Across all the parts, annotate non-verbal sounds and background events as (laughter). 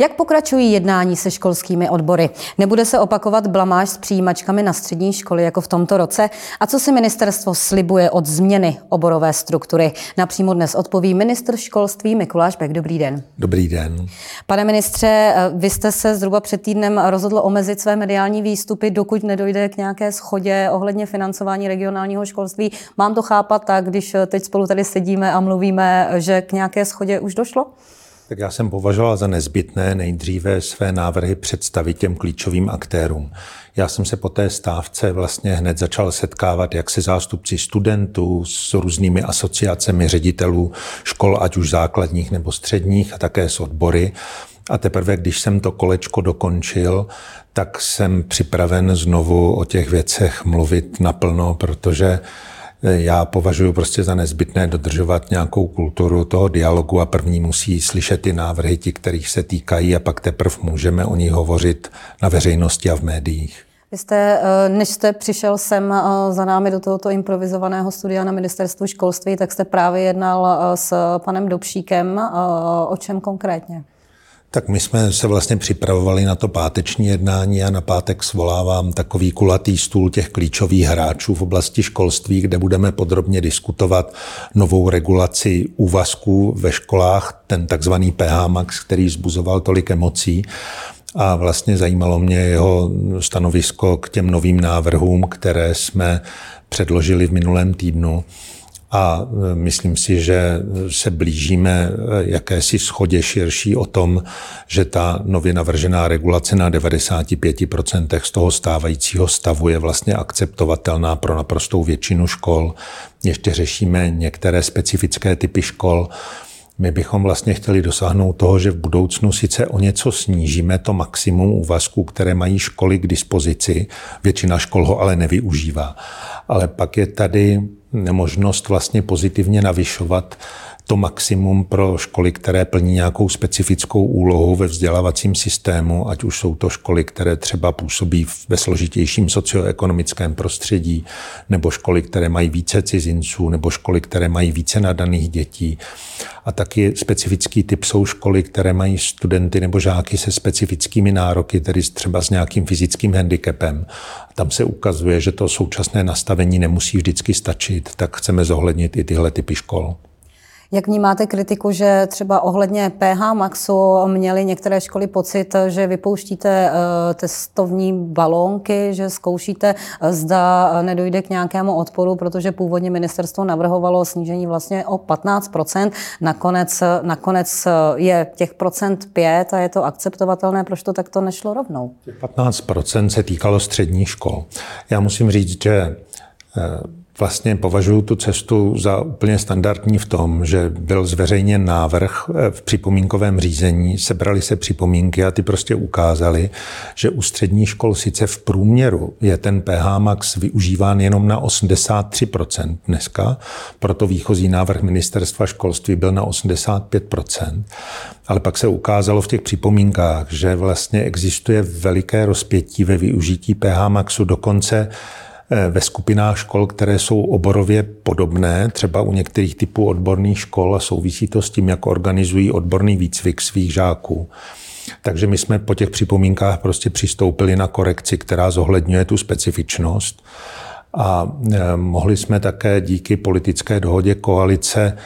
Jak pokračují jednání se školskými odbory? Nebude se opakovat blamáž s přijímačkami na střední školy jako v tomto roce? A co si ministerstvo slibuje od změny oborové struktury? Napřímo dnes odpoví ministr školství Mikuláš Bek. Dobrý den. Dobrý den. Pane ministře, vy jste se zhruba před týdnem rozhodl omezit své mediální výstupy, dokud nedojde k nějaké schodě ohledně financování regionálního školství. Mám to chápat tak, když teď spolu tady sedíme a mluvíme, že k nějaké schodě už došlo? Tak já jsem považoval za nezbytné nejdříve své návrhy představit těm klíčovým aktérům. Já jsem se po té stávce vlastně hned začal setkávat jak se zástupci studentů, s různými asociacemi ředitelů škol, ať už základních nebo středních, a také s odbory. A teprve, když jsem to kolečko dokončil, tak jsem připraven znovu o těch věcech mluvit naplno, protože já považuji prostě za nezbytné dodržovat nějakou kulturu toho dialogu a první musí slyšet ty návrhy, ti, kterých se týkají a pak teprve můžeme o nich hovořit na veřejnosti a v médiích. Vy jste, eh, než jste přišel sem eh, za námi do tohoto improvizovaného studia na ministerstvu školství, tak jste právě jednal eh, s panem Dobšíkem. O čem konkrétně? Tak my jsme se vlastně připravovali na to páteční jednání a na pátek svolávám takový kulatý stůl těch klíčových hráčů v oblasti školství, kde budeme podrobně diskutovat novou regulaci úvazků ve školách, ten takzvaný PH Max, který zbuzoval tolik emocí. A vlastně zajímalo mě jeho stanovisko k těm novým návrhům, které jsme předložili v minulém týdnu a e, myslím si, že se blížíme e, jakési schodě širší o tom, že ta nově navržená regulace na 95% z toho stávajícího stavu je vlastně akceptovatelná pro naprostou většinu škol. Ještě řešíme některé specifické typy škol, my bychom vlastně chtěli dosáhnout toho, že v budoucnu sice o něco snížíme to maximum úvazků, které mají školy k dispozici, většina škol ho ale nevyužívá. Ale pak je tady nemožnost vlastně pozitivně navyšovat to maximum pro školy, které plní nějakou specifickou úlohu ve vzdělávacím systému, ať už jsou to školy, které třeba působí ve složitějším socioekonomickém prostředí, nebo školy, které mají více cizinců, nebo školy, které mají více nadaných dětí. A taky specifický typ jsou školy, které mají studenty nebo žáky se specifickými nároky, tedy třeba s nějakým fyzickým handicapem. Tam se ukazuje, že to současné nastavení nemusí vždycky stačit, tak chceme zohlednit i tyhle typy škol. Jak vnímáte kritiku, že třeba ohledně PH Maxu měly některé školy pocit, že vypouštíte eh, testovní balónky, že zkoušíte, eh, zda nedojde k nějakému odporu, protože původně ministerstvo navrhovalo snížení vlastně o 15% nakonec, nakonec je těch procent 5 a je to akceptovatelné, proč to takto nešlo rovnou? 15% se týkalo středních škol. Já musím říct, že eh, vlastně považuji tu cestu za úplně standardní v tom, že byl zveřejněn návrh eh, v připomínkovém řízení, sebrali se připomínky a ty prostě ukázali, že u středních škol sice v průměru je ten PH Max využíván jenom na 83% dneska, proto výchozí návrh ministerstva školství byl na 85%, ale pak se ukázalo v těch připomínkách, že vlastně existuje veliké rozpětí ve využití PH Maxu dokonce ve skupinách škol, které jsou oborově podobné, třeba u některých typů odborných škol a souvisí to s tím, jak organizují odborný výcvik svých žáků. Takže my jsme po těch připomínkách prostě přistoupili na korekci, která zohledňuje tu specifičnost. A eh, mohli jsme také díky politické dohodě koalice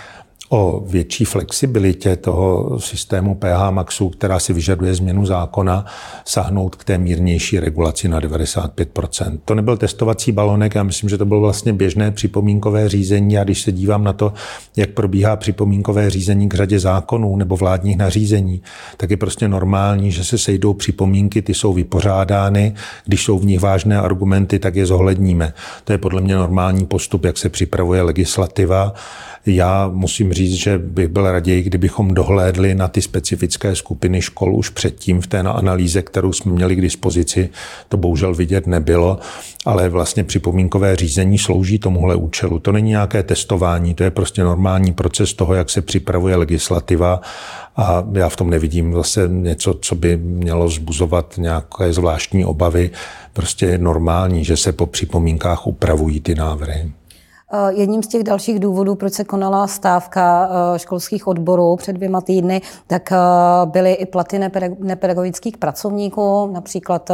o větší flexibilitě toho systému PH Maxu, která si vyžaduje změnu zákona, sahnout k té mírnější regulaci na 95%. To nebyl testovací balonek, já myslím, že to bylo vlastně běžné připomínkové řízení a když se dívám na to, jak probíhá připomínkové řízení k řadě zákonů nebo vládních nařízení, tak je prostě normální, že se sejdou připomínky, ty jsou vypořádány, když jsou v nich vážné argumenty, tak je zohledníme. To je podle mě normální postup, jak se připravuje legislativa. Já musím říct, že bych byl raději, kdybychom dohlédli na ty specifické skupiny škol už předtím v té analýze, kterou jsme měli k dispozici. To bohužel vidět nebylo, ale vlastně připomínkové řízení slouží tomuhle účelu. To není nějaké testování, to je prostě normální proces toho, jak se připravuje legislativa a já v tom nevidím zase něco, co by mělo zbuzovat nějaké zvláštní obavy. Prostě je normální, že se po připomínkách upravují ty návrhy. Eh, jedním z těch dalších důvodů, proč se konala stávka eh, školských odborů před dvěma týdny, tak eh, byly i platy nepedagogických pracovníků, například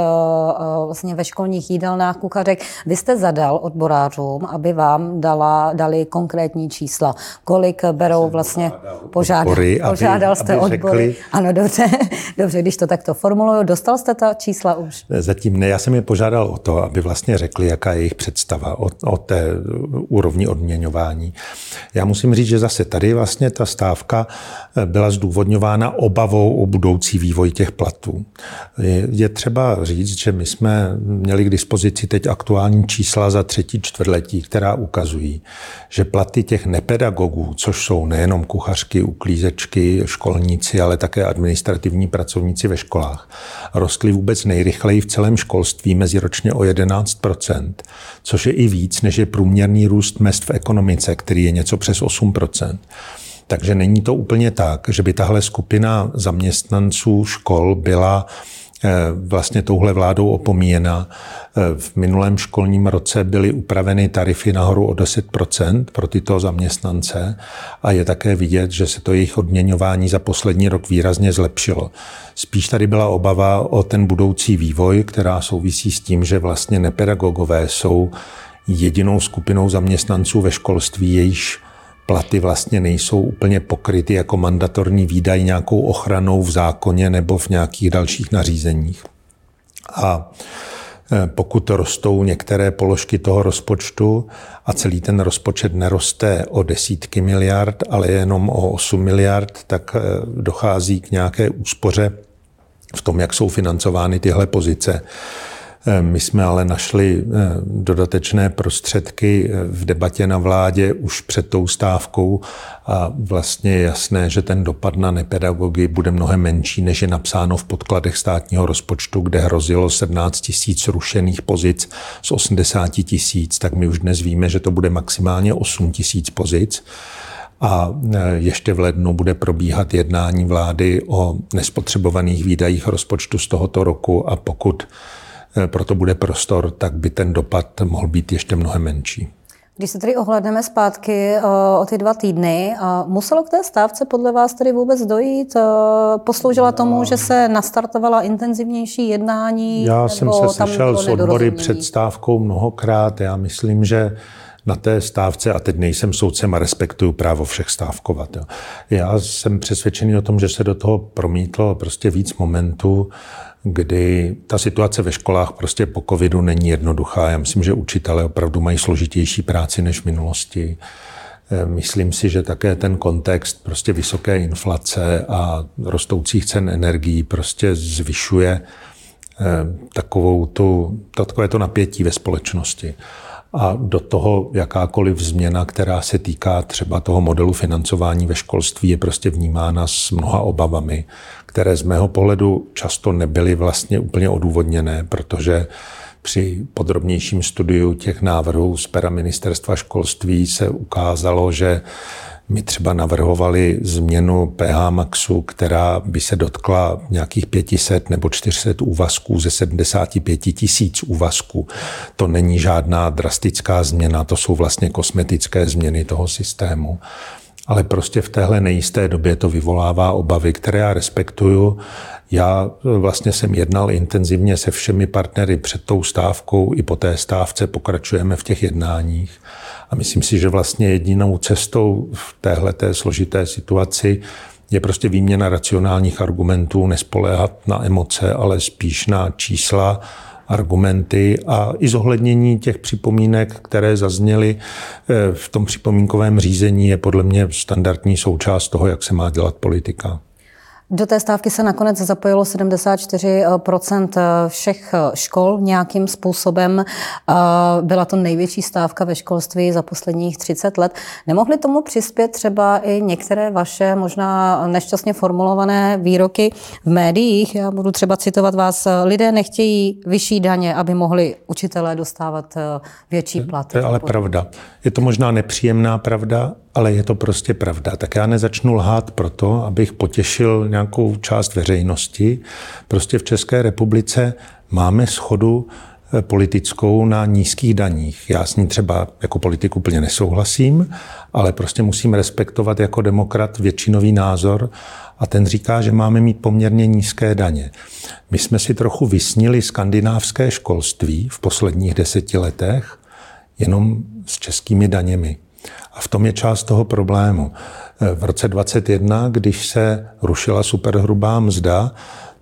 vlastně ve školních jídelnách kuchařek. Vy jste zadal odborářům, aby vám dala, dali konkrétní čísla. Kolik berou vlastně, požádal, odbory, požádal jste aby odbory. Řekli... Ano, dobře, (laughs) dobře, když to takto formuluju, dostal jste ta čísla už? Zatím ne, já jsem je požádal o to, aby vlastně řekli, jaká je jejich představa o, o té úrovni úrovni odměňování. Já musím říct, že zase tady vlastně ta stávka eh, byla zdůvodňována obavou o budoucí vývoj těch platů. Je třeba říct, že my jsme měli k dispozici teď aktuální čísla za třetí čtvrtletí, která ukazují, že platy těch nepedagogů, což jsou nejenom kuchařky, uklízečky, školníci, ale také administrativní pracovníci ve školách, rostly vůbec nejrychleji v celém školství meziročně o 11% což je i víc, než je průměrný růst mest v ekonomice, který je něco přes 8% takže není to úplně tak, že by tahle skupina zaměstnanců škol byla eh, vlastně touhle vládou opomíjena. Eh, v minulém školním roce byly upraveny tarify nahoru o 10% pro tyto zaměstnance a je také vidět, že se to jejich odměňování za poslední rok výrazně zlepšilo. Spíš tady byla obava o ten budoucí vývoj, která souvisí s tím, že vlastně nepedagogové jsou jedinou skupinou zaměstnanců ve školství, jejíž platy vlastně nejsou úplně pokryty jako mandatorní výdaj nějakou ochranou v zákoně nebo v nějakých dalších nařízeních. A e, pokud rostou některé položky toho rozpočtu a celý ten rozpočet neroste o desítky miliard, ale jenom o 8 miliard, tak e, dochází k nějaké úspoře v tom, jak jsou financovány tyhle pozice. Eh, my jsme ale našli eh, dodatečné prostředky eh, v debatě na vládě už před tou stávkou a vlastně je jasné, že ten dopad na nepedagogy bude mnohem menší, než je napsáno v podkladech státního rozpočtu, kde hrozilo 17 tisíc rušených pozic z 80 tisíc, tak my už dnes víme, že to bude maximálně 8 tisíc pozic. A ještě v lednu bude probíhat jednání vlády o nespotřebovaných výdajích rozpočtu z tohoto roku a pokud proto bude prostor, tak by ten dopad mohl být ještě mnohem menší. Když se tedy ohledneme zpátky eh, o ty dva týdny, muselo k té stávce podle vás tedy vůbec dojít? Eh, posloužila tomu, že se nastartovala intenzivnější jednání? Já jsem se sešel s odbory před stávkou mnohokrát. Já myslím, že na té stávce, a teď nejsem soudcem a respektuju právo všech stávkovat. Jo. Já jsem přesvědčený o tom, že se do toho promítlo prostě víc momentů, kdy ta situace ve školách prostě po covidu není jednoduchá. Já myslím, že učitelé opravdu mají složitější práci než v minulosti. Eh, myslím si, že také ten kontext prostě vysoké inflace a rostoucích cen energií prostě zvyšuje eh, takovou tu, takové to napětí ve společnosti. A do toho jakákoliv změna, která se týká třeba toho modelu financování ve školství, je prostě vnímána s mnoha obavami které z mého pohledu často nebyly vlastně úplně odůvodněné, protože při podrobnějším studiu těch návrhů z pera ministerstva školství se ukázalo, že my třeba navrhovali změnu PH Maxu, která by se dotkla nějakých 500 nebo 400 úvazků ze 75 tisíc úvazků. To není žádná drastická změna, to jsou vlastně kosmetické změny toho systému ale prostě v téhle nejisté době to vyvolává obavy, které já respektuju. Já vlastně jsem jednal intenzivně se všemi partnery před tou stávkou, i po té stávce pokračujeme v těch jednáních. A myslím si, že vlastně jedinou cestou v téhle složité situaci je prostě výměna racionálních argumentů, nespoléhat na emoce, ale spíš na čísla argumenty a i zohlednění těch připomínek, které zazněly eh, v tom připomínkovém řízení, je podle mě standardní součást toho, jak se má dělat politika. Do té stávky se nakonec zapojilo 74% všech škol nějakým způsobem. Byla to největší stávka ve školství za posledních 30 let. Nemohly tomu přispět třeba i některé vaše možná nešťastně formulované výroky v médiích? Já budu třeba citovat vás. Lidé nechtějí vyšší daně, aby mohli učitelé dostávat eh, větší platy. To je ale pravda. Je to možná nepříjemná pravda, ale je to prostě pravda. Tak já nezačnu lhát proto, abych potěšil nějakou část veřejnosti. Prostě v České republice máme schodu eh, politickou na nízkých daních. Já s ní třeba jako politik úplně nesouhlasím, ale prostě musím respektovat jako demokrat většinový názor a ten říká, že máme mít poměrně nízké daně. My jsme si trochu vysnili skandinávské školství v posledních deseti letech jenom s českými daněmi. A v tom je část toho problému. V roce 2021, když se rušila superhrubá mzda,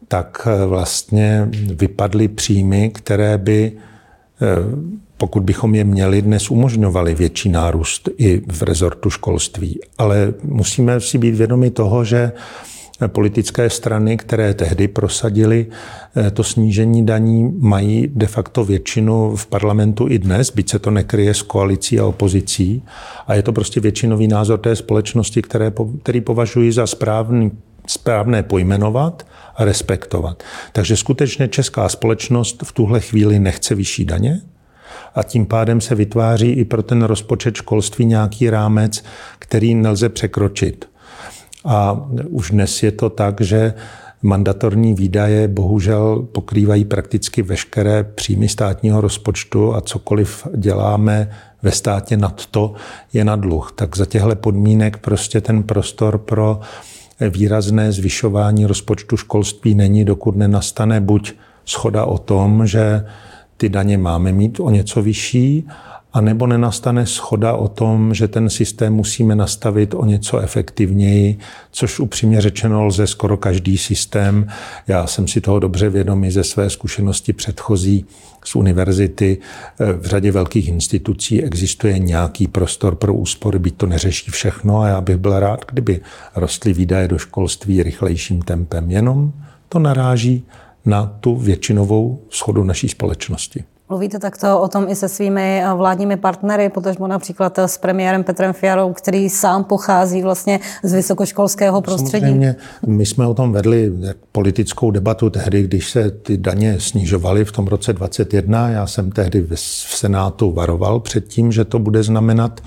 tak vlastně vypadly příjmy, které by, pokud bychom je měli, dnes umožňovaly větší nárůst i v rezortu školství. Ale musíme si být vědomi toho, že politické strany, které tehdy prosadili eh, to snížení daní, mají de facto většinu v parlamentu i dnes, byť se to nekryje s koalicí a opozicí. A je to prostě většinový názor té společnosti, které, který považuji za správný, správné pojmenovat a respektovat. Takže skutečně česká společnost v tuhle chvíli nechce vyšší daně, a tím pádem se vytváří i pro ten rozpočet školství nějaký rámec, který nelze překročit. A už dnes je to tak, že mandatorní výdaje bohužel pokrývají prakticky veškeré příjmy státního rozpočtu a cokoliv děláme ve státě nad to, je na dluh. Tak za těchto podmínek prostě ten prostor pro výrazné zvyšování rozpočtu školství není, dokud nenastane buď schoda o tom, že ty daně máme mít o něco vyšší, a nebo nenastane schoda o tom, že ten systém musíme nastavit o něco efektivněji, což upřímně řečeno lze skoro každý systém. Já jsem si toho dobře vědomý ze své zkušenosti předchozí z univerzity. V řadě velkých institucí existuje nějaký prostor pro úspory, byť to neřeší všechno a já bych byl rád, kdyby rostly výdaje do školství rychlejším tempem. Jenom to naráží na tu většinovou schodu naší společnosti. Mluvíte takto o tom i se svými eh, vládními partnery, potažmo například eh, s premiérem Petrem Fialou, který sám pochází vlastně z vysokoškolského prostředí? Samozřejmě, my jsme o tom vedli politickou debatu tehdy, když se ty daně snižovaly v tom roce 2021. Já jsem tehdy v Senátu varoval před tím, že to bude znamenat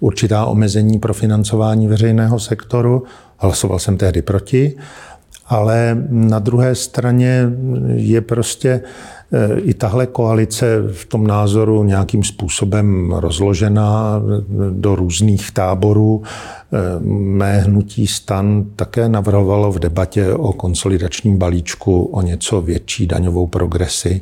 určitá omezení pro financování veřejného sektoru. Hlasoval jsem tehdy proti, ale na druhé straně je prostě i tahle koalice v tom názoru nějakým způsobem rozložená do různých táborů. Mé hnutí stan také navrhovalo v debatě o konsolidačním balíčku o něco větší daňovou progresi.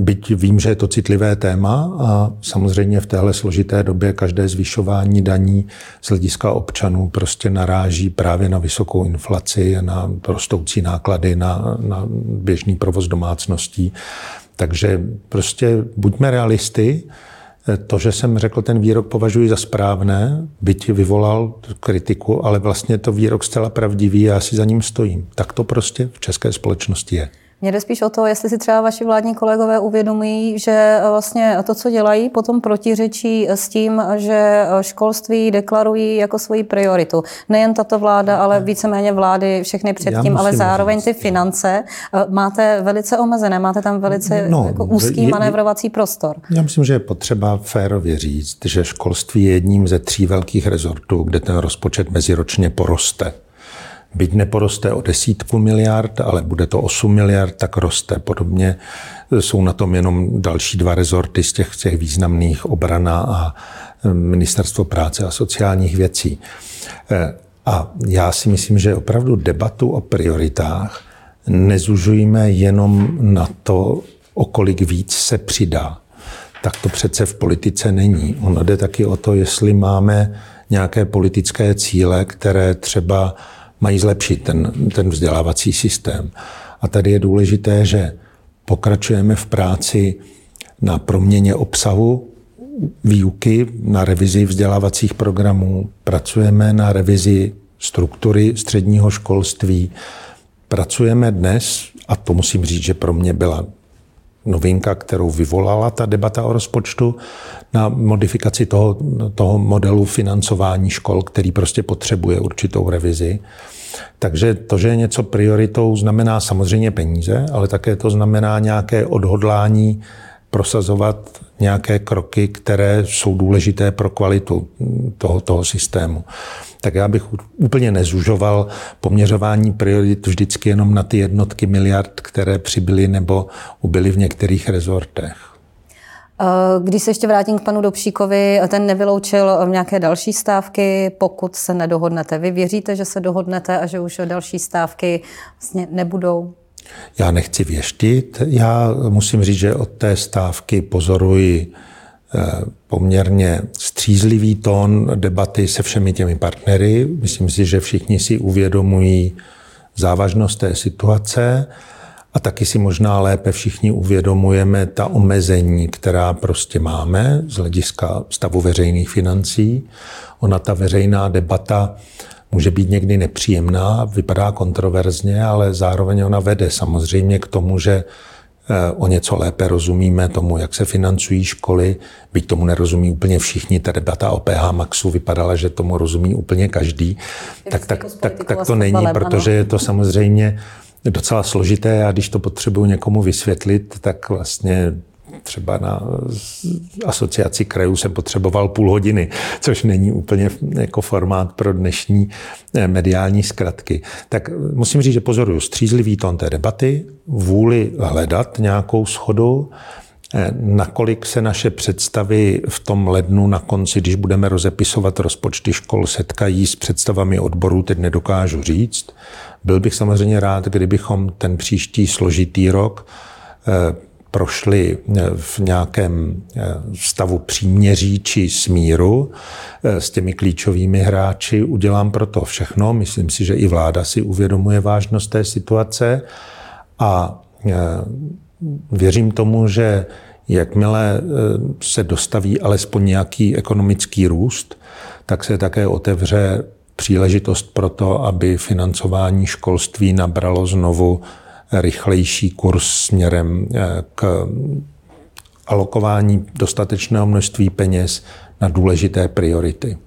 Byť vím, že je to citlivé téma a samozřejmě v téhle složité době každé zvyšování daní z hlediska občanů prostě naráží právě na vysokou inflaci, na rostoucí náklady na, na běžný provoz domácností. Takže prostě buďme realisty. To, že jsem řekl ten výrok, považuji za správné, byť vyvolal kritiku, ale vlastně to výrok zcela pravdivý a já si za ním stojím. Tak to prostě v české společnosti je. Mě jde spíš o to, jestli si třeba vaši vládní kolegové uvědomují, že vlastně to, co dělají, potom protiřečí s tím, že školství deklarují jako svoji prioritu. Nejen tato vláda, ale víceméně vlády všechny předtím, ale zároveň ty finance máte velice omezené, máte tam velice no, jako úzký je, manévrovací prostor. Já myslím, že je potřeba férově říct, že školství je jedním ze tří velkých rezortů, kde ten rozpočet meziročně poroste. Byť neporoste o desítku miliard, ale bude to 8 miliard, tak roste. Podobně jsou na tom jenom další dva rezorty z těch, těch významných obrana a eh, ministerstvo práce a sociálních věcí. Eh, a já si myslím, že opravdu debatu o prioritách nezužujeme jenom na to, o kolik víc se přidá. Tak to přece v politice není. Ono jde taky o to, jestli máme nějaké politické cíle, které třeba mají zlepšit ten, ten vzdělávací systém. A tady je důležité, že pokračujeme v práci na proměně obsahu výuky, na revizi vzdělávacích programů, pracujeme na revizi struktury středního školství. Pracujeme dnes, a to musím říct, že pro mě byla novinka, kterou vyvolala ta debata o rozpočtu, na modifikaci toho, toho modelu financování škol, který prostě potřebuje určitou revizi. Takže to, že je něco prioritou, znamená samozřejmě peníze, ale také to znamená nějaké odhodlání prosazovat nějaké kroky, které jsou důležité pro kvalitu toho, toho systému. Tak já bych úplně nezužoval poměřování priorit vždycky jenom na ty jednotky miliard, které přibyly nebo ubyly v některých rezortech. Když se ještě vrátím k panu Dobšíkovi, ten nevyloučil nějaké další stávky, pokud se nedohodnete. Vy věříte, že se dohodnete a že už další stávky vlastně nebudou? Já nechci věštit. Já musím říct, že od té stávky pozoruji eh, poměrně střízlivý tón debaty se všemi těmi partnery. Myslím si, že všichni si uvědomují závažnost té situace a taky si možná lépe všichni uvědomujeme ta omezení, která prostě máme z hlediska stavu veřejných financí. Ona ta veřejná debata může být někdy nepříjemná, vypadá kontroverzně, ale zároveň ona vede samozřejmě k tomu, že eh, o něco lépe rozumíme tomu, jak se financují školy, byť tomu nerozumí úplně všichni. Ta debata o PH Maxu vypadala, že tomu rozumí úplně každý. Tak, tak, tak, tak to není, protože je to samozřejmě docela složité a když to potřebuji někomu vysvětlit, tak vlastně třeba na asociaci krajů jsem potřeboval půl hodiny, což není úplně jako formát pro dnešní eh, mediální zkratky. Tak musím říct, že pozoruju střízlivý tón té debaty, vůli hledat nějakou schodu, eh, nakolik se naše představy v tom lednu na konci, když budeme rozepisovat rozpočty škol, setkají s představami odborů, teď nedokážu říct. Byl bych samozřejmě rád, kdybychom ten příští složitý rok eh, prošli eh, v nějakém eh, stavu příměří či smíru s těmi klíčovými hráči. Udělám pro to všechno. Myslím si, že i vláda si uvědomuje vážnost té situace a věřím tomu, že jakmile se dostaví alespoň nějaký ekonomický růst, tak se také otevře příležitost pro to, aby financování školství nabralo znovu rychlejší kurz směrem eh, k alokování dostatečného množství peněz na důležité priority.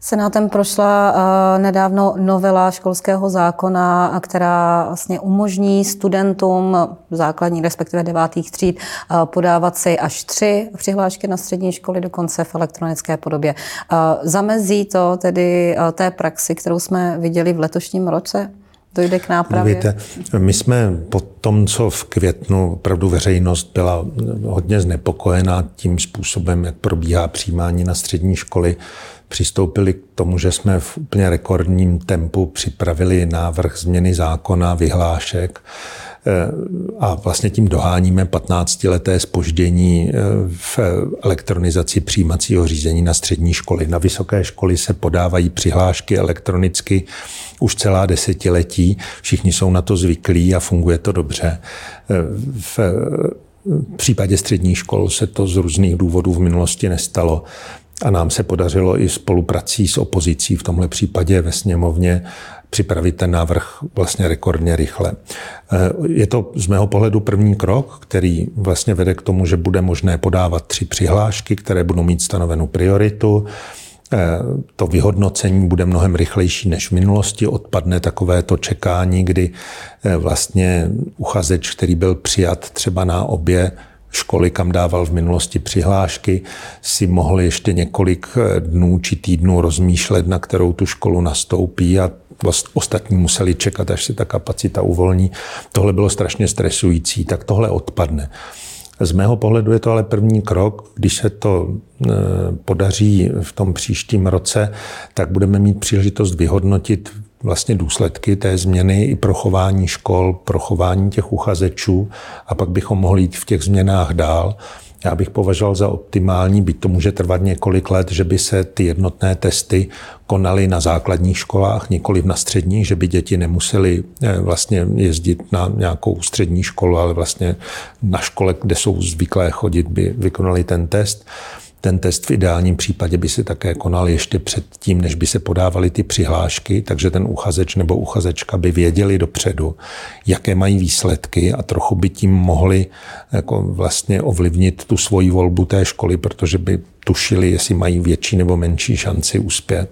Senátem prošla uh, nedávno novela školského zákona, která vlastně umožní studentům základní, respektive devátých tříd, uh, podávat si až tři přihlášky na střední školy, dokonce v elektronické podobě. Zamezí to tedy té praxi, kterou jsme viděli v letošním roce? Dojde k nápravě? Víte, my jsme po tom, co v květnu opravdu veřejnost byla hodně znepokojená tím způsobem, jak probíhá přijímání na střední školy, přistoupili k tomu, že jsme v úplně rekordním tempu připravili návrh změny zákona, vyhlášek a vlastně tím doháníme 15-leté spoždění eh, v elektronizaci přijímacího řízení na střední školy. Na vysoké školy se podávají přihlášky elektronicky už celá desetiletí. Všichni jsou na to zvyklí a funguje to dobře. Eh, v případě středních škol se to z různých důvodů v minulosti nestalo. A nám se podařilo i spoluprací s opozicí, v tomhle případě ve sněmovně, připravit ten návrh vlastně rekordně rychle. Eh, je to z mého pohledu první krok, který vlastně vede k tomu, že bude možné podávat tři přihlášky, které budou mít stanovenou prioritu. Eh, to vyhodnocení bude mnohem rychlejší než v minulosti. Odpadne takové to čekání, kdy eh, vlastně uchazeč, který byl přijat třeba na obě školy, kam dával v minulosti přihlášky, si mohl ještě několik eh, dnů či týdnů rozmýšlet, na kterou tu školu nastoupí a ostatní museli čekat, až se ta kapacita uvolní. Tohle bylo strašně stresující, tak tohle odpadne. Z mého pohledu je to ale první krok. Když se to eh, podaří v tom příštím roce, tak budeme mít příležitost vyhodnotit vlastně důsledky té změny i pro chování škol, pro chování těch uchazečů a pak bychom mohli jít v těch změnách dál. Já bych považoval za optimální, byť to může trvat několik let, že by se ty jednotné testy konaly na základních školách, nikoli na středních, že by děti nemuseli eh, vlastně jezdit na nějakou střední školu, ale vlastně na škole, kde jsou zvyklé chodit, by vykonali ten test. Ten test v ideálním případě by se také konal ještě před tím, než by se podávaly ty přihlášky, takže ten uchazeč nebo uchazečka by věděli dopředu, jaké mají výsledky a trochu by tím mohli jako vlastně ovlivnit tu svoji volbu té školy, protože by tušili, jestli mají větší nebo menší šanci uspět.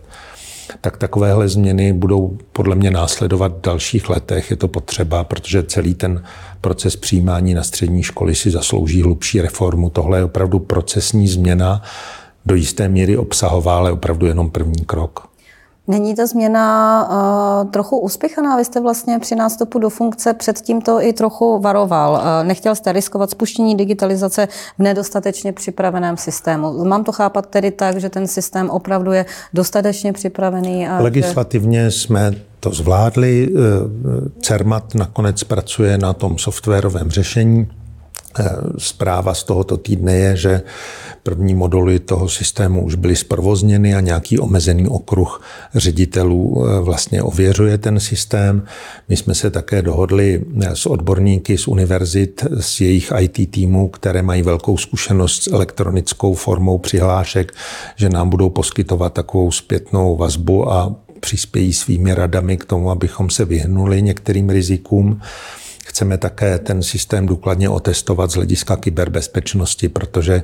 Tak takovéhle změny budou podle mě následovat v dalších letech. Je to potřeba, protože celý ten proces přijímání na střední školy si zaslouží hlubší reformu. Tohle je opravdu procesní změna, do jisté míry obsahová, ale opravdu jenom první krok. Není ta změna uh, trochu uspěchaná? Vy jste vlastně při nástupu do funkce předtím to i trochu varoval. Uh, nechtěl jste riskovat spuštění digitalizace v nedostatečně připraveném systému. Mám to chápat tedy tak, že ten systém opravdu je dostatečně připravený? A Legislativně že... jsme to zvládli. Eh, CERMAT nakonec pracuje na tom softwarovém řešení. Eh, zpráva z tohoto týdne je, že první moduly toho systému už byly zprovozněny a nějaký omezený okruh ředitelů eh, vlastně ověřuje ten systém. My jsme se také dohodli eh, s odborníky z univerzit, z jejich IT týmů, které mají velkou zkušenost s elektronickou formou přihlášek, že nám budou poskytovat takovou zpětnou vazbu a přispějí svými radami k tomu, abychom se vyhnuli některým rizikům. Chceme také ten systém důkladně otestovat z hlediska kyberbezpečnosti, protože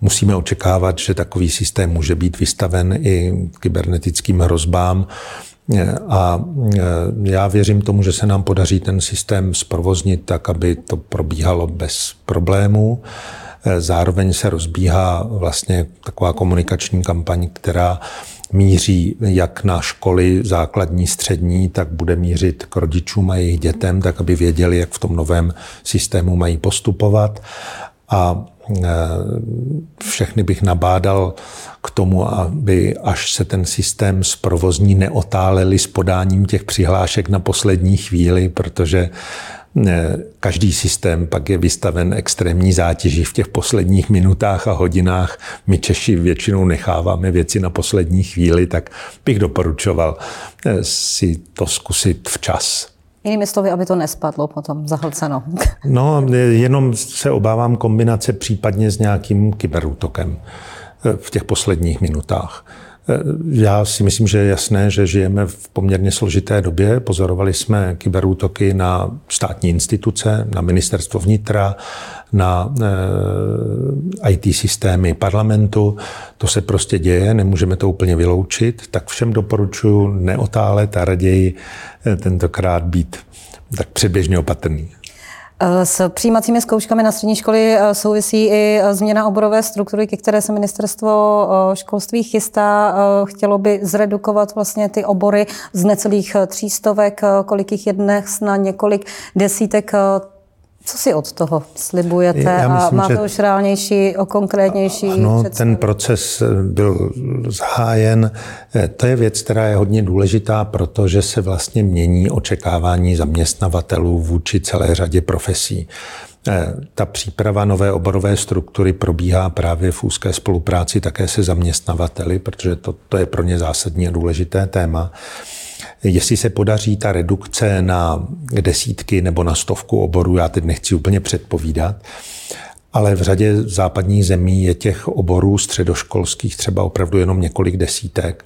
musíme očekávat, že takový systém může být vystaven i kybernetickým hrozbám. A já věřím tomu, že se nám podaří ten systém zprovoznit tak, aby to probíhalo bez problémů. Zároveň se rozbíhá vlastně taková komunikační kampaň, která míří jak na školy základní, střední, tak bude mířit k rodičům a jejich dětem, tak aby věděli, jak v tom novém systému mají postupovat. A e, všechny bych nabádal k tomu, aby až se ten systém zprovozní neotáleli s podáním těch přihlášek na poslední chvíli, protože Každý systém pak je vystaven extrémní zátěži v těch posledních minutách a hodinách. My Češi většinou necháváme věci na poslední chvíli, tak bych doporučoval eh, si to zkusit včas. Jinými slovy, aby to nespadlo potom zahlceno. (laughs) No, jenom se obávám kombinace případně s nějakým kyberútokem eh, v těch posledních minutách. Eh, já si myslím, že je jasné, že žijeme v poměrně složité době. Pozorovali jsme kyberútoky na státní instituce, na ministerstvo vnitra, na eh, IT systémy parlamentu. To se prostě děje, nemůžeme to úplně vyloučit. Tak všem doporučuji neotálet a raději eh, tentokrát být tak předběžně opatrný. S přijímacími zkouškami na střední školy eh, souvisí i eh, změna oborové struktury, ke které se ministerstvo eh, školství chystá. Chtělo by zredukovat vlastně ty obory z necelých třístovek, kolik jich je dnes na několik desítek co si od toho slibujete Já myslím, a máte že... už reálnější, o konkrétnější Ano, představu? ten proces byl zahájen. To je věc, která je hodně důležitá, protože se vlastně mění očekávání zaměstnavatelů vůči celé řadě profesí. Ta příprava nové oborové struktury probíhá právě v úzké spolupráci také se zaměstnavateli, protože to, to je pro ně zásadní a důležité téma. Jestli se podaří ta redukce na desítky nebo na stovku oborů, já teď nechci úplně předpovídat, ale v řadě západních zemí je těch oborů středoškolských třeba opravdu jenom několik desítek.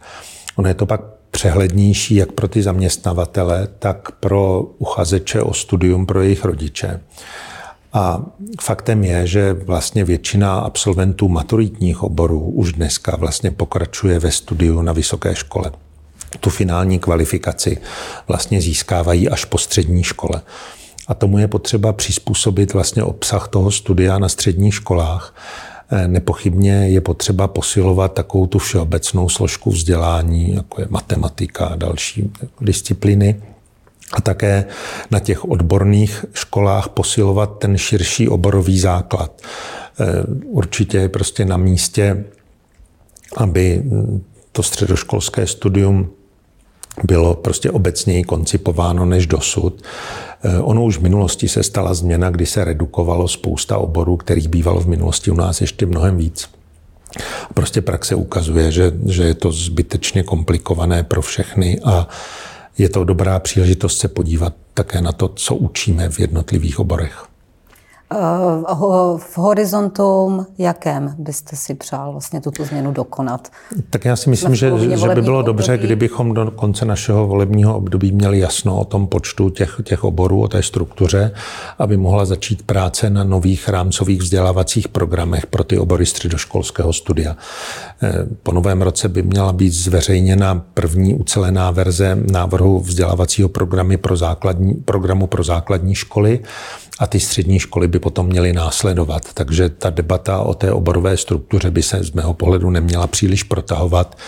Ono je to pak přehlednější jak pro ty zaměstnavatele, tak pro uchazeče o studium pro jejich rodiče. A faktem je, že vlastně většina absolventů maturitních oborů už dneska vlastně pokračuje ve studiu na vysoké škole tu finální kvalifikaci vlastně získávají až po střední škole. A tomu je potřeba přizpůsobit vlastně obsah toho studia na středních školách. Eh, nepochybně je potřeba posilovat takovou tu všeobecnou složku vzdělání, jako je matematika a další disciplíny. A také na těch odborných školách posilovat ten širší oborový základ. Eh, určitě je prostě na místě, aby to středoškolské studium bylo prostě obecněji koncipováno než dosud. Eh, ono už v minulosti se stala změna, kdy se redukovalo spousta oborů, kterých bývalo v minulosti u nás ještě mnohem víc. Prostě praxe ukazuje, že, že je to zbytečně komplikované pro všechny a je to dobrá příležitost se podívat také na to, co učíme v jednotlivých oborech. V horizontu jakém byste si přál vlastně tuto změnu dokonat? Tak já si myslím, že, že by bylo období. dobře, kdybychom do konce našeho volebního období měli jasno o tom počtu těch, těch oborů, o té struktuře, aby mohla začít práce na nových rámcových vzdělávacích programech pro ty obory středoškolského studia. Eh, po novém roce by měla být zveřejněna první ucelená verze návrhu vzdělávacího programy pro základní, programu pro základní školy a ty střední školy by potom měly následovat. Takže ta debata o té oborové struktuře by se z mého pohledu neměla příliš protahovat.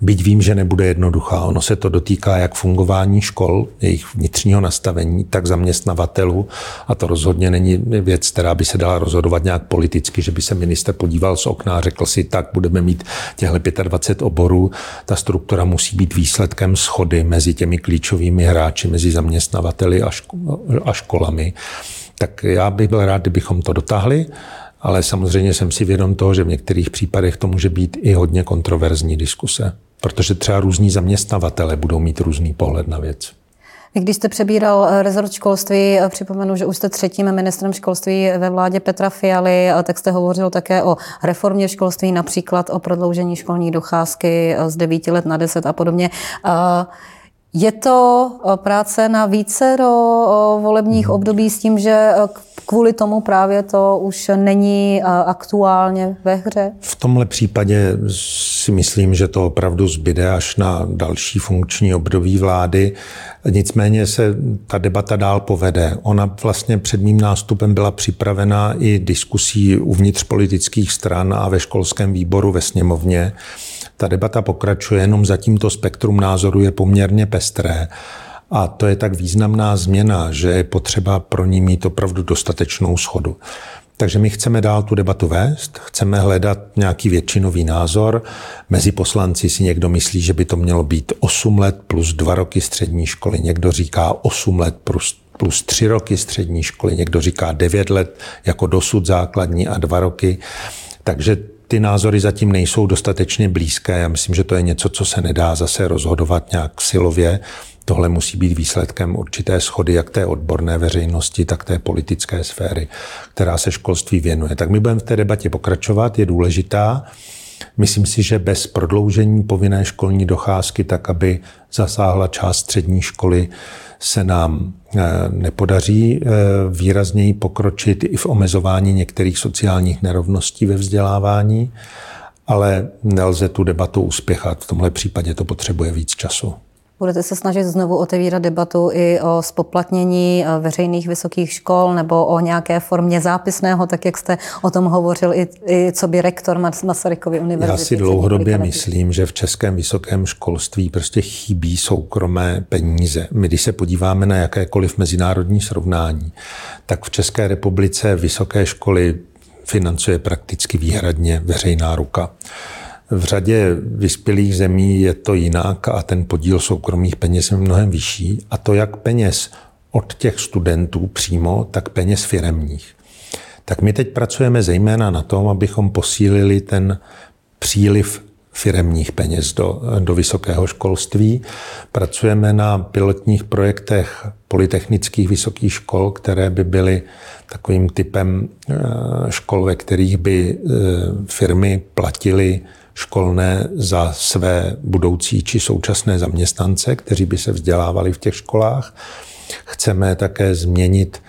Byť vím, že nebude jednoduchá. Ono se to dotýká jak fungování škol, jejich vnitřního nastavení, tak zaměstnavatelů. A to rozhodně není věc, která by se dala rozhodovat nějak politicky, že by se minister podíval z okna a řekl si, tak budeme mít těhle 25 oborů. Ta struktura musí být výsledkem schody mezi těmi klíčovými hráči, mezi zaměstnavateli a školami tak já bych byl rád, kdybychom to dotáhli, ale samozřejmě jsem si vědom toho, že v některých případech to může být i hodně kontroverzní diskuse, protože třeba různí zaměstnavatele budou mít různý pohled na věc. Když jste přebíral eh, rezort školství, eh, připomenu, že už jste třetím ministrem školství ve vládě Petra Fialy, tak jste hovořil také o reformě školství, například o prodloužení školní docházky eh, z 9 let na 10 a podobně. Je to eh, práce na více do eh, volebních mhm. období s tím, že eh, kvůli tomu právě to už není aktuálně ve hře? V tomhle případě si myslím, že to opravdu zbyde až na další funkční období vlády. Nicméně se ta debata dál povede. Ona vlastně před mým nástupem byla připravena i diskusí uvnitř politických stran a ve školském výboru ve sněmovně. Ta debata pokračuje, jenom za tímto spektrum názoru je poměrně pestré. A to je tak významná změna, že je potřeba pro ní mít opravdu dostatečnou schodu. Takže my chceme dál tu debatu vést, chceme hledat nějaký většinový názor. Mezi poslanci si někdo myslí, že by to mělo být 8 let plus 2 roky střední školy, někdo říká 8 let plus, plus 3 roky střední školy, někdo říká 9 let jako dosud základní a 2 roky. Takže ty názory zatím nejsou dostatečně blízké. Já myslím, že to je něco, co se nedá zase rozhodovat nějak silově. Tohle musí být výsledkem určité schody jak té odborné veřejnosti, tak té politické sféry, která se školství věnuje. Tak my budeme v té debatě pokračovat, je důležitá. Myslím si, že bez prodloužení povinné školní docházky, tak aby zasáhla část střední školy, se nám eh, nepodaří eh, výrazněji pokročit i v omezování některých sociálních nerovností ve vzdělávání, ale nelze tu debatu uspěchat. V tomhle případě to potřebuje víc času. Budete se snažit znovu otevírat debatu i o spoplatnění eh, veřejných vysokých škol nebo o nějaké formě zápisného, tak jak jste o tom hovořil i, i co by rektor Masarykovy univerzity. Já si dlouhodobě myslím, že v českém vysokém školství prostě chybí soukromé peníze. My, když se podíváme na jakékoliv mezinárodní srovnání, tak v České republice vysoké školy financuje prakticky výhradně veřejná ruka. V řadě vyspělých zemí je to jinak a ten podíl soukromých peněz je mnohem vyšší. A to jak peněz od těch studentů přímo, tak peněz firemních. Tak my teď pracujeme zejména na tom, abychom posílili ten příliv firemních peněz do, do vysokého školství. Pracujeme na pilotních projektech polytechnických vysokých škol, které by byly takovým typem eh, škol, ve kterých by eh, firmy platily školné za své budoucí či současné zaměstnance, kteří by se vzdělávali v těch školách. Chceme také změnit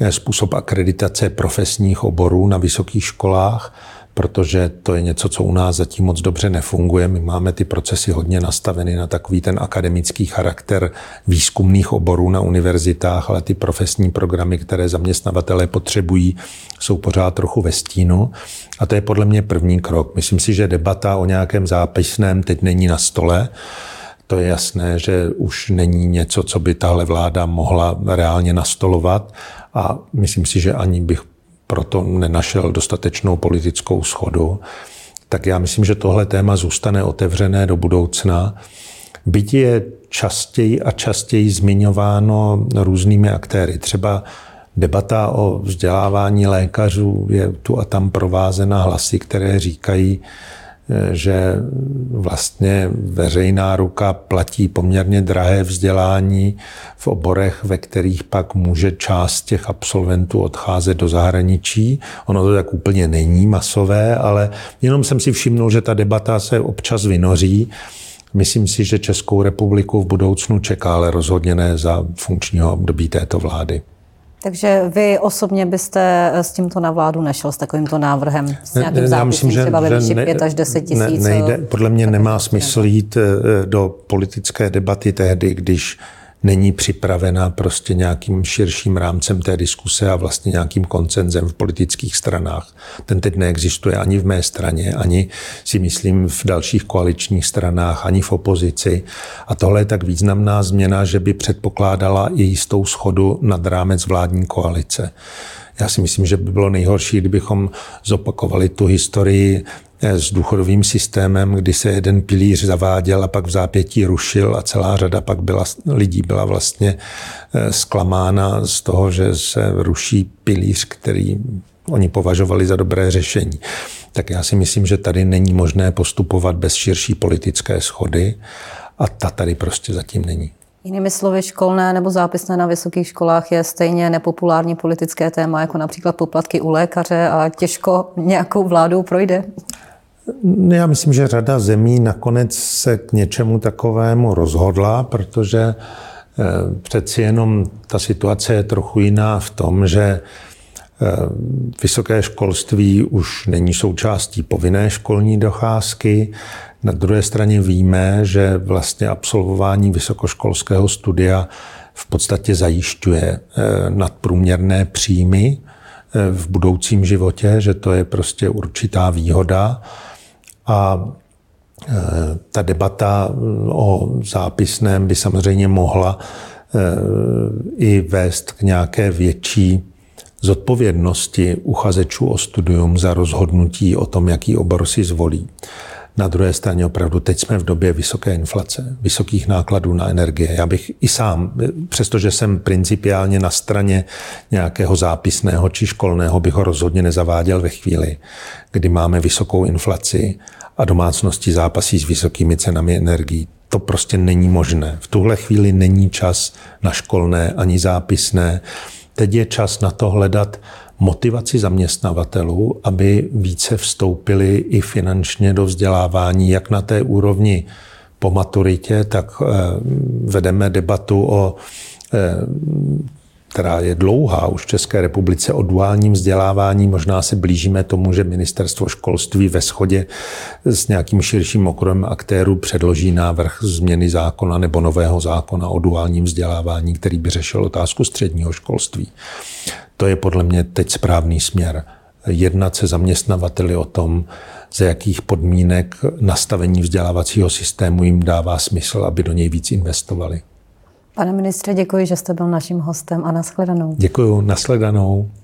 eh, způsob akreditace profesních oborů na vysokých školách, protože to je něco, co u nás zatím moc dobře nefunguje. My máme ty procesy hodně nastaveny na takový ten akademický charakter výzkumných oborů na univerzitách, ale ty profesní programy, které zaměstnavatelé potřebují, jsou pořád trochu ve stínu. A to je podle mě první krok. Myslím si, že debata o nějakém zápisném teď není na stole. To je jasné, že už není něco, co by tahle vláda mohla reálně nastolovat a myslím si, že ani bych proto nenašel dostatečnou politickou schodu. Tak já myslím, že tohle téma zůstane otevřené do budoucna. Byť je častěji a častěji zmiňováno různými aktéry. Třeba debata o vzdělávání lékařů je tu a tam provázena hlasy, které říkají, že vlastně veřejná ruka platí poměrně drahé vzdělání v oborech, ve kterých pak může část těch absolventů odcházet do zahraničí. Ono to tak úplně není masové, ale jenom jsem si všimnul, že ta debata se občas vynoří. Myslím si, že Českou republiku v budoucnu čeká, ale rozhodně ne za funkčního období této vlády. Takže vy osobně byste s tímto na vládu nešel, s takovýmto návrhem, s nějakým ne, zápisem, myslím, že, třeba ve výši 5 až 10 tisíc? Ne, nejde, podle mě nemá smysl jít eh, do politické debaty tehdy, když není připravena prostě nějakým širším rámcem té diskuse a vlastně nějakým koncenzem v politických stranách. Ten teď neexistuje ani v mé straně, ani si myslím v dalších koaličních stranách, ani v opozici. A tohle je tak významná změna, že by předpokládala i jistou schodu nad rámec vládní koalice. Já si myslím, že by bylo nejhorší, kdybychom zopakovali tu historii s důchodovým systémem, kdy se jeden pilíř zaváděl a pak v zápětí rušil a celá řada pak byla, lidí byla vlastně eh, zklamána z toho, že se ruší pilíř, který oni považovali za dobré řešení. Tak já si myslím, že tady není možné postupovat bez širší politické schody a ta tady prostě zatím není. Jinými slovy, školné nebo zápisné na vysokých školách je stejně nepopulární politické téma, jako například poplatky u lékaře a těžko nějakou vládou projde. Já myslím, že řada zemí nakonec se k něčemu takovému rozhodla, protože eh, přeci jenom ta situace je trochu jiná v tom, že eh, vysoké školství už není součástí povinné školní docházky. Na druhé straně víme, že vlastně absolvování vysokoškolského studia v podstatě zajišťuje eh, nadprůměrné příjmy v budoucím životě, že to je prostě určitá výhoda. A e, ta debata o zápisném by samozřejmě mohla i vést k nějaké větší zodpovědnosti uchazečů o studium za rozhodnutí o tom, jaký obor si zvolí. Na druhé straně opravdu teď jsme v době vysoké inflace, vysokých nákladů na energie. Já bych i sám, přestože jsem principiálně na straně nějakého zápisného či školného, bych ho rozhodně nezaváděl ve chvíli, kdy máme vysokou inflaci a domácnosti zápasí s vysokými cenami energií. To prostě není možné. V tuhle chvíli není čas na školné ani zápisné. Teď je čas na to hledat motivaci zaměstnavatelů, aby více vstoupili i finančně do vzdělávání, jak na té úrovni po maturitě, tak eh, vedeme debatu o eh, která je dlouhá už v České republice o duálním vzdělávání. Možná se blížíme tomu, že ministerstvo školství ve shodě s nějakým širším okruhem aktérů předloží návrh změny zákona nebo nového zákona o duálním vzdělávání, který by řešil otázku středního školství. To je podle mě teď správný směr. Jednat se zaměstnavateli o tom, za jakých podmínek nastavení vzdělávacího systému jim dává smysl, aby do něj víc investovali. Pane ministře, děkuji, že jste byl naším hostem a nashledanou. Děkuji, nashledanou.